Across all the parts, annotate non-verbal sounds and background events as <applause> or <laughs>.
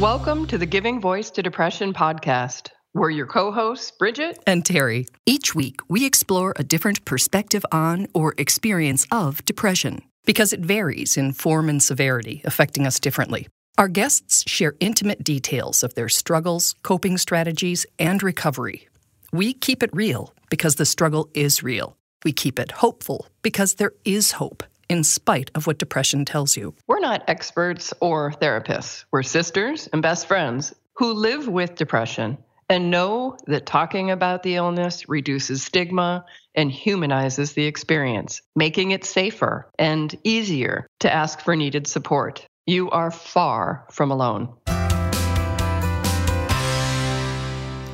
Welcome to the Giving Voice to Depression podcast. We're your co hosts, Bridget and Terry. Each week, we explore a different perspective on or experience of depression because it varies in form and severity, affecting us differently. Our guests share intimate details of their struggles, coping strategies, and recovery. We keep it real because the struggle is real. We keep it hopeful because there is hope in spite of what depression tells you. We're not experts or therapists. We're sisters and best friends who live with depression and know that talking about the illness reduces stigma and humanizes the experience, making it safer and easier to ask for needed support. You are far from alone.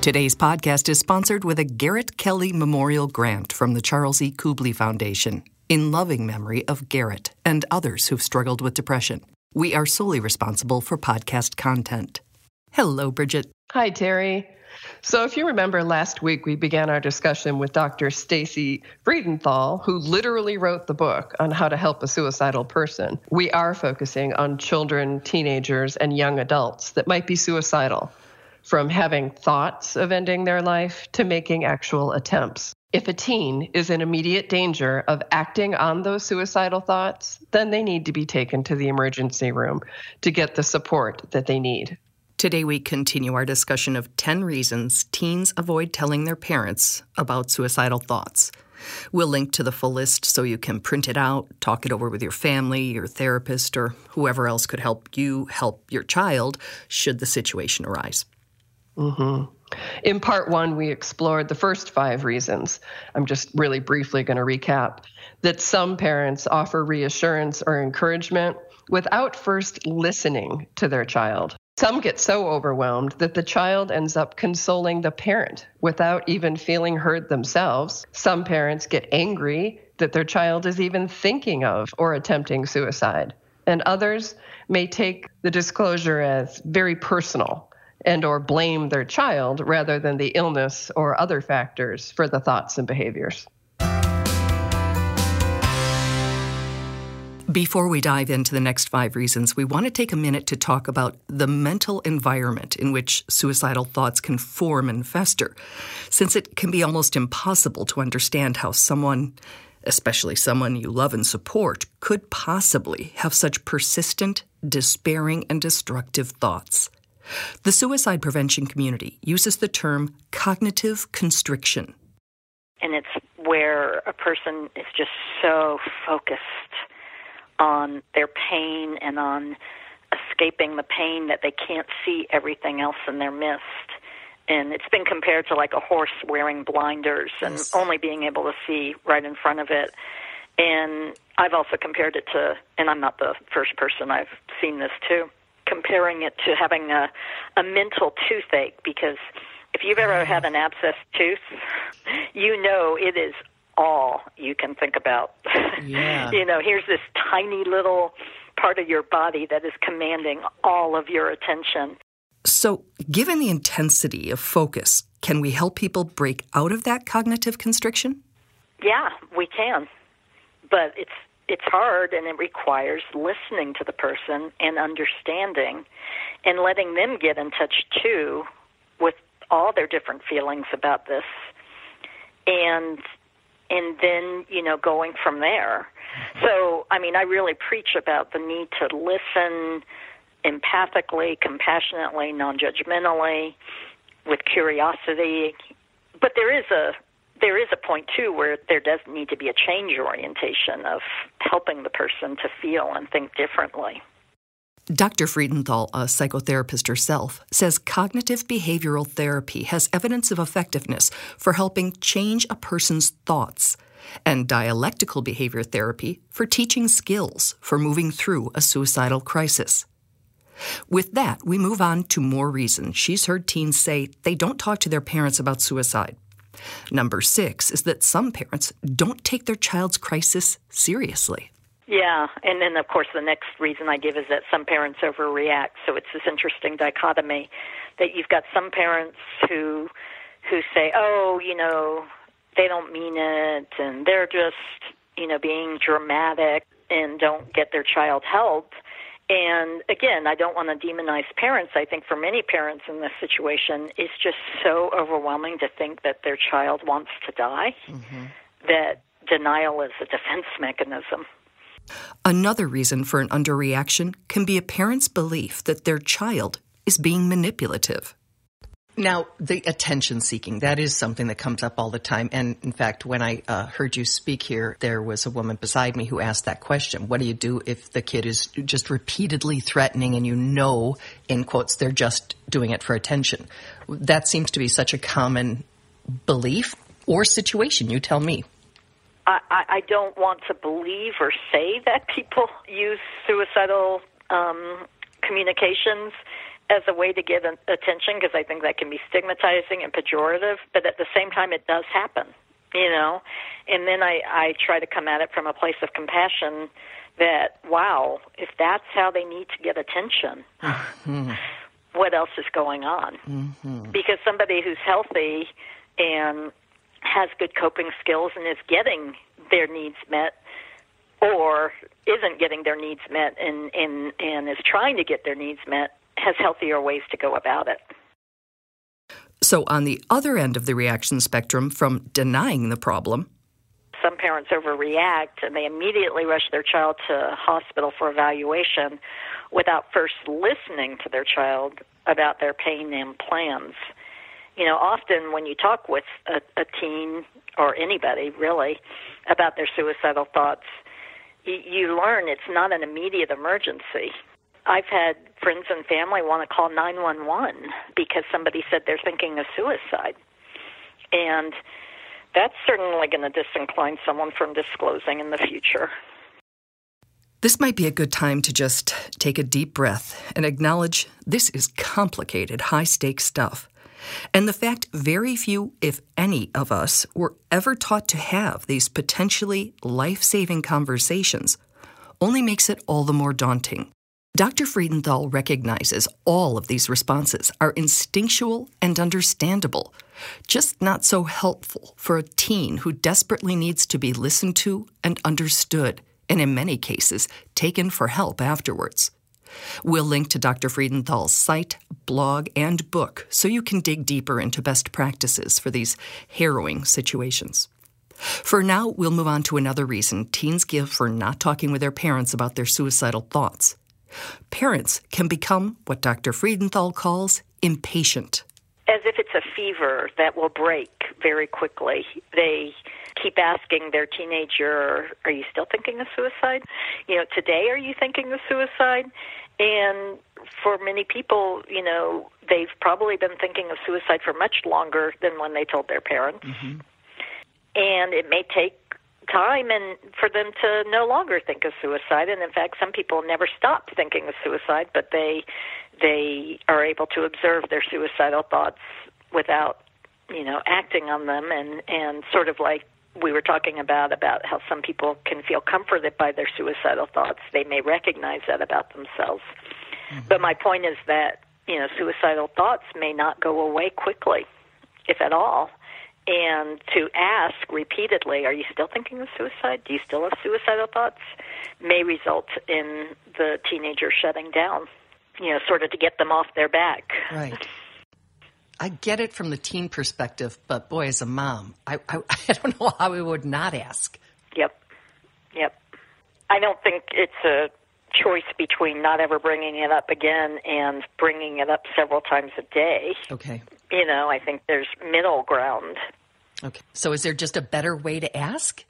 Today's podcast is sponsored with a Garrett Kelly Memorial Grant from the Charles E. Kubly Foundation in loving memory of Garrett and others who've struggled with depression. We are solely responsible for podcast content. Hello, Bridget. Hi, Terry. So, if you remember last week, we began our discussion with Dr. Stacey Freedenthal, who literally wrote the book on how to help a suicidal person. We are focusing on children, teenagers, and young adults that might be suicidal, from having thoughts of ending their life to making actual attempts. If a teen is in immediate danger of acting on those suicidal thoughts, then they need to be taken to the emergency room to get the support that they need. Today, we continue our discussion of 10 reasons teens avoid telling their parents about suicidal thoughts. We'll link to the full list so you can print it out, talk it over with your family, your therapist, or whoever else could help you help your child should the situation arise. Mm-hmm. In part one, we explored the first five reasons. I'm just really briefly going to recap that some parents offer reassurance or encouragement without first listening to their child. Some get so overwhelmed that the child ends up consoling the parent without even feeling heard themselves. Some parents get angry that their child is even thinking of or attempting suicide. And others may take the disclosure as very personal and or blame their child rather than the illness or other factors for the thoughts and behaviors. Before we dive into the next five reasons, we want to take a minute to talk about the mental environment in which suicidal thoughts can form and fester, since it can be almost impossible to understand how someone, especially someone you love and support, could possibly have such persistent, despairing, and destructive thoughts. The suicide prevention community uses the term cognitive constriction. And it's where a person is just so focused on their pain and on escaping the pain that they can't see everything else in their midst. And it's been compared to like a horse wearing blinders and yes. only being able to see right in front of it. And I've also compared it to, and I'm not the first person I've seen this too comparing it to having a, a mental toothache because if you've ever had an abscessed tooth, you know it is all you can think about. <laughs> Yeah. you know, here's this tiny little part of your body that is commanding all of your attention. So, given the intensity of focus, can we help people break out of that cognitive constriction? Yeah, we can. But it's it's hard and it requires listening to the person and understanding and letting them get in touch too with all their different feelings about this. And and then you know going from there. So i mean i really preach about the need to listen empathically compassionately non-judgmentally with curiosity. But there is a there is a point too where there does need to be a change orientation of helping the person to feel and think differently. Dr. Freedenthal, a psychotherapist herself, says cognitive behavioral therapy has evidence of effectiveness for helping change a person's thoughts, and dialectical behavior therapy for teaching skills for moving through a suicidal crisis. With that, we move on to more reasons she's heard teens say they don't talk to their parents about suicide Number six is that some parents don't take their child's crisis seriously. Yeah, and then of course the next reason I give is that some parents overreact. So it's this interesting dichotomy that you've got some parents who who say, "Oh, you know, they don't mean it and they're just, you know, being dramatic and don't get their child help." And again, I don't want to demonize parents. I think for many parents in this situation, it's just so overwhelming to think that their child wants to die mm-hmm. that denial is a defense <laughs> mechanism. Another reason for an underreaction can be a parent's belief that their child is being manipulative. Now, the attention seeking, that is something that comes up all the time. And in fact, when I uh, heard you speak here, there was a woman beside me who asked that question. What do you do if the kid is just repeatedly threatening and you know, in quotes, they're just doing it for attention? That seems to be such a common belief or situation. You tell me. I, I don't want to believe or say that people <laughs> use suicidal um, communications as a way to get attention because I think that can be stigmatizing and pejorative, but at the same time, it does happen, you know. And then I, I try to come at it from a place of compassion that, wow, if that's how they need to get attention, mm-hmm. what else is going on? Mm-hmm. Because somebody who's healthy and has good coping skills and is getting their needs met or isn't getting their needs met and, and, and is trying to get their needs met has healthier ways to go about it. So, on the other end of the reaction spectrum from denying the problem, some parents overreact and they immediately rush their child to hospital for evaluation without first listening to their child about their pain and plans. You know, often when you talk with a, a teen or anybody really about their suicidal thoughts, you, you learn it's not an immediate emergency. I've had friends and family want to call 911 because somebody said they're thinking of suicide. And that's certainly going to disincline someone from disclosing in the future. This might be a good time to just take a deep breath and acknowledge this is complicated, high stakes stuff. And the fact very few, if any, of us were ever taught to have these potentially life saving conversations only makes it all the more daunting. Dr. Freedenthal recognizes all of these responses are instinctual and understandable, just not so helpful for a teen who desperately needs to be listened to and understood, and in many cases, taken for help afterwards. We'll link to Dr. Freedenthal's site, blog, and book so you can dig deeper into best practices for these harrowing situations. For now, we'll move on to another reason teens give for not talking with their parents about their suicidal thoughts Parents can become what Dr. Freedenthal calls impatient. As if it's a fever that will break very quickly. They keep asking their teenager, Are you still thinking of suicide? You know, today, are you thinking of suicide? And for many people, you know, they've probably been thinking of suicide for much longer than when they told their parents. Mm-hmm. And it may take time and for them to no longer think of suicide. And in fact some people never stop thinking of suicide but they they are able to observe their suicidal thoughts without you know acting on them. And and sort of like we were talking about about how some people can feel comforted by their suicidal thoughts. They may recognize that about themselves. Mm-hmm. but my point is that you know suicidal thoughts may not go away quickly if at all and to ask repeatedly, are you still thinking of suicide? Do you still have suicidal thoughts? May result in the teenager shutting down, you know, sort of to get them off their back. Right. I get it from the teen perspective, but boy, as a mom, I, I, <laughs> I don't know how we would not ask. Yep. Yep. I don't think it's a choice between not ever bringing it up again and bringing it up several times a day. Okay. You know, I think there's middle ground. Okay. So is there just a better way to ask?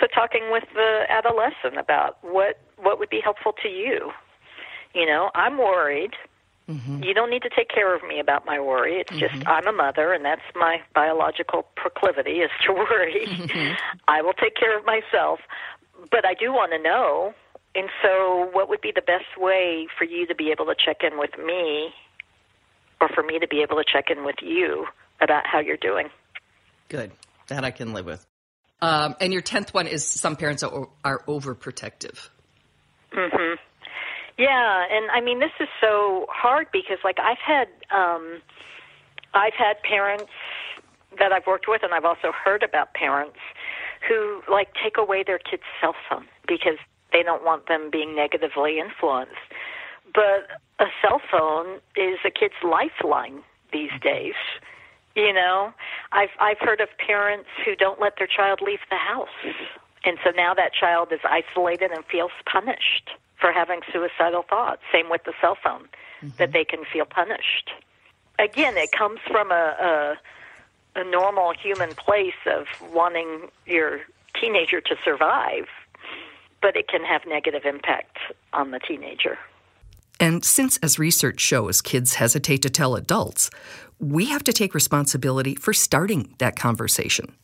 So talking with the adolescent about what what would be helpful to you. You know, I'm worried. Mm-hmm. You don't need to take care of me about my worry. It's mm-hmm. just I'm a mother, and that's my biological proclivity is to <laughs> worry. Mm-hmm. I will take care of myself, but I do want to know and so, what would be the best way for you to be able to check in with me, or for me to be able to check in with you about how you're doing? Good. That I can live with. Um, and your tenth one is some parents are, are overprotective. Hmm. Yeah, and I mean this is so hard because like I've had um, I've had parents that I've worked with, and I've also heard about parents who like take away their kids' cell phone because they don't want them being negatively influenced. But a cell phone is a kid's lifeline these days. You know, I've I've heard of parents who don't let their child leave the house. And so now that child is isolated and feels punished for having suicidal thoughts. Same with the cell phone, mm-hmm. that they can feel punished. Again, it comes from a, a a normal human place of wanting your teenager to survive, but it can have negative impact on the teenager. And since, as research shows, kids hesitate to tell adults, we have to take responsibility for starting that conversation.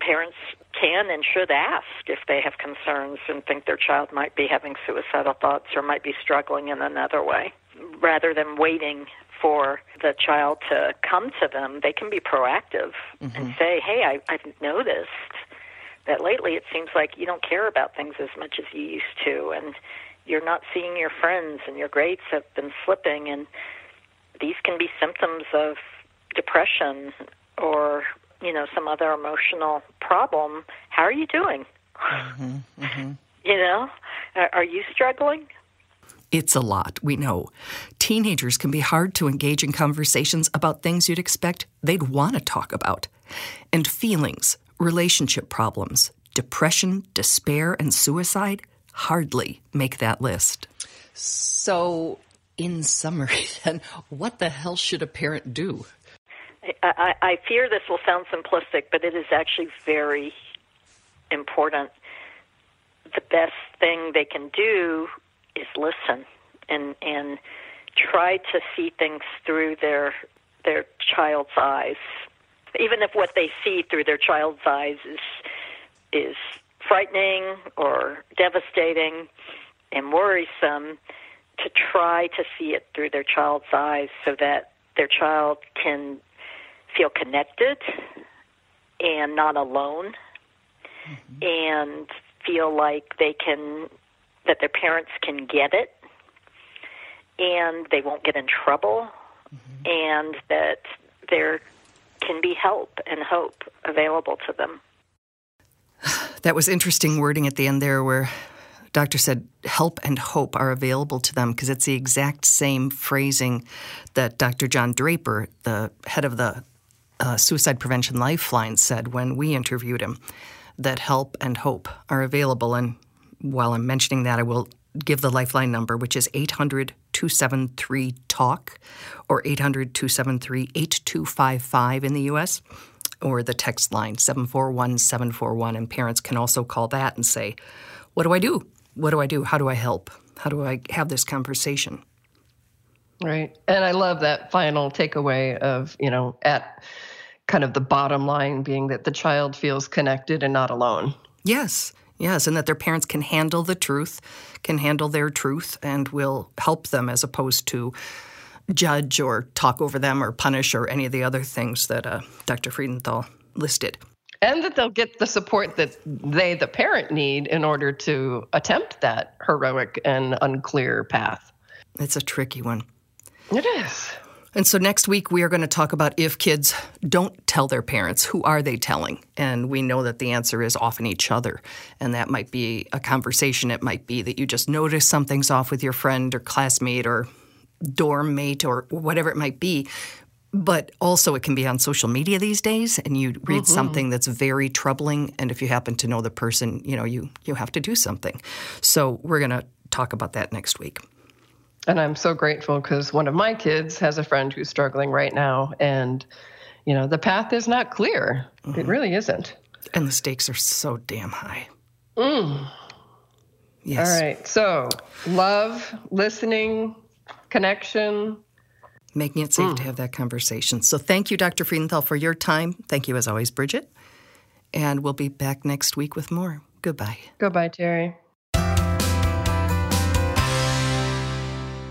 Parents can and should ask if they have concerns and think their child might be having suicidal thoughts or might be struggling in another way. Rather than waiting for the child to come to them, they can be proactive mm-hmm. and say, Hey, I, I've noticed that lately it seems like you don't care about things as much as you used to, and you're not seeing your friends, and your grades have been slipping, and these can be symptoms of depression or you know some other emotional problem. How are you doing? Mm-hmm, mm-hmm. <laughs> You know, are you struggling? It's a lot, we know. Teenagers can be hard to engage in conversations about things you'd expect they'd want to talk about. And feelings, relationship problems, depression, despair, and suicide hardly make that list. So, in summary, <laughs> then, what the hell should a parent do? I, I fear this will sound simplistic, but it is actually very important. The best thing they can do is listen and and try to see things through their their child's eyes, even if what they see through their child's eyes is is frightening or devastating and worrisome to try to see it through their child's eyes so that their child can feel connected and not alone mm-hmm. and feel like they can that their parents can get it and they won't get in trouble mm-hmm. and that there can be help and hope available to them. <sighs> That was interesting wording at the end there where doctor said help and hope are available to them because it's the exact same phrasing that Dr. John Draper, the head of the uh, Suicide Prevention Lifeline, said when we interviewed him that help and hope are available. And while I'm mentioning that, I will give the Lifeline number, which is 800 273 TALK or 800 273 8255 in the U.S or the text line 741 741. And parents can also call that and say, What do I do? What do I do? How do I help? How do I have this conversation? Right. And I love that final takeaway of, you know, at kind of the bottom line being that the child feels connected and not alone. Yes. Yes, and that their parents can handle the truth, can handle their truth, and will help them as opposed to judge or talk over them or punish or any of the other things that uh, Dr. Freedenthal listed. And that they'll get the support that they, the parent, need in order to attempt that heroic and unclear path. It's a tricky one. It is. And so next week we are going to talk about if kids don't tell their parents, who are they telling? And we know that the answer is often each other. And that might be a conversation. It might be that you just notice something's off with your friend or classmate or dorm mate or whatever it might be. But also, it can be on social media these days, and you read mm-hmm. something that's very troubling. And if you happen to know the person, you know you you have to do something. So we're going to talk about that next week. And I'm so grateful because one of my kids has a friend who's struggling right now, and you know the path is not clear. Mm-hmm. It really isn't. And the stakes are so damn high. Mm. Yes. All right. So, love, listening, connection. Making it safe mm. to have that conversation. So thank you, Dr. Freedenthal, for your time. Thank you, as always, Bridget. And we'll be back next week with more. Goodbye. Goodbye, Terry.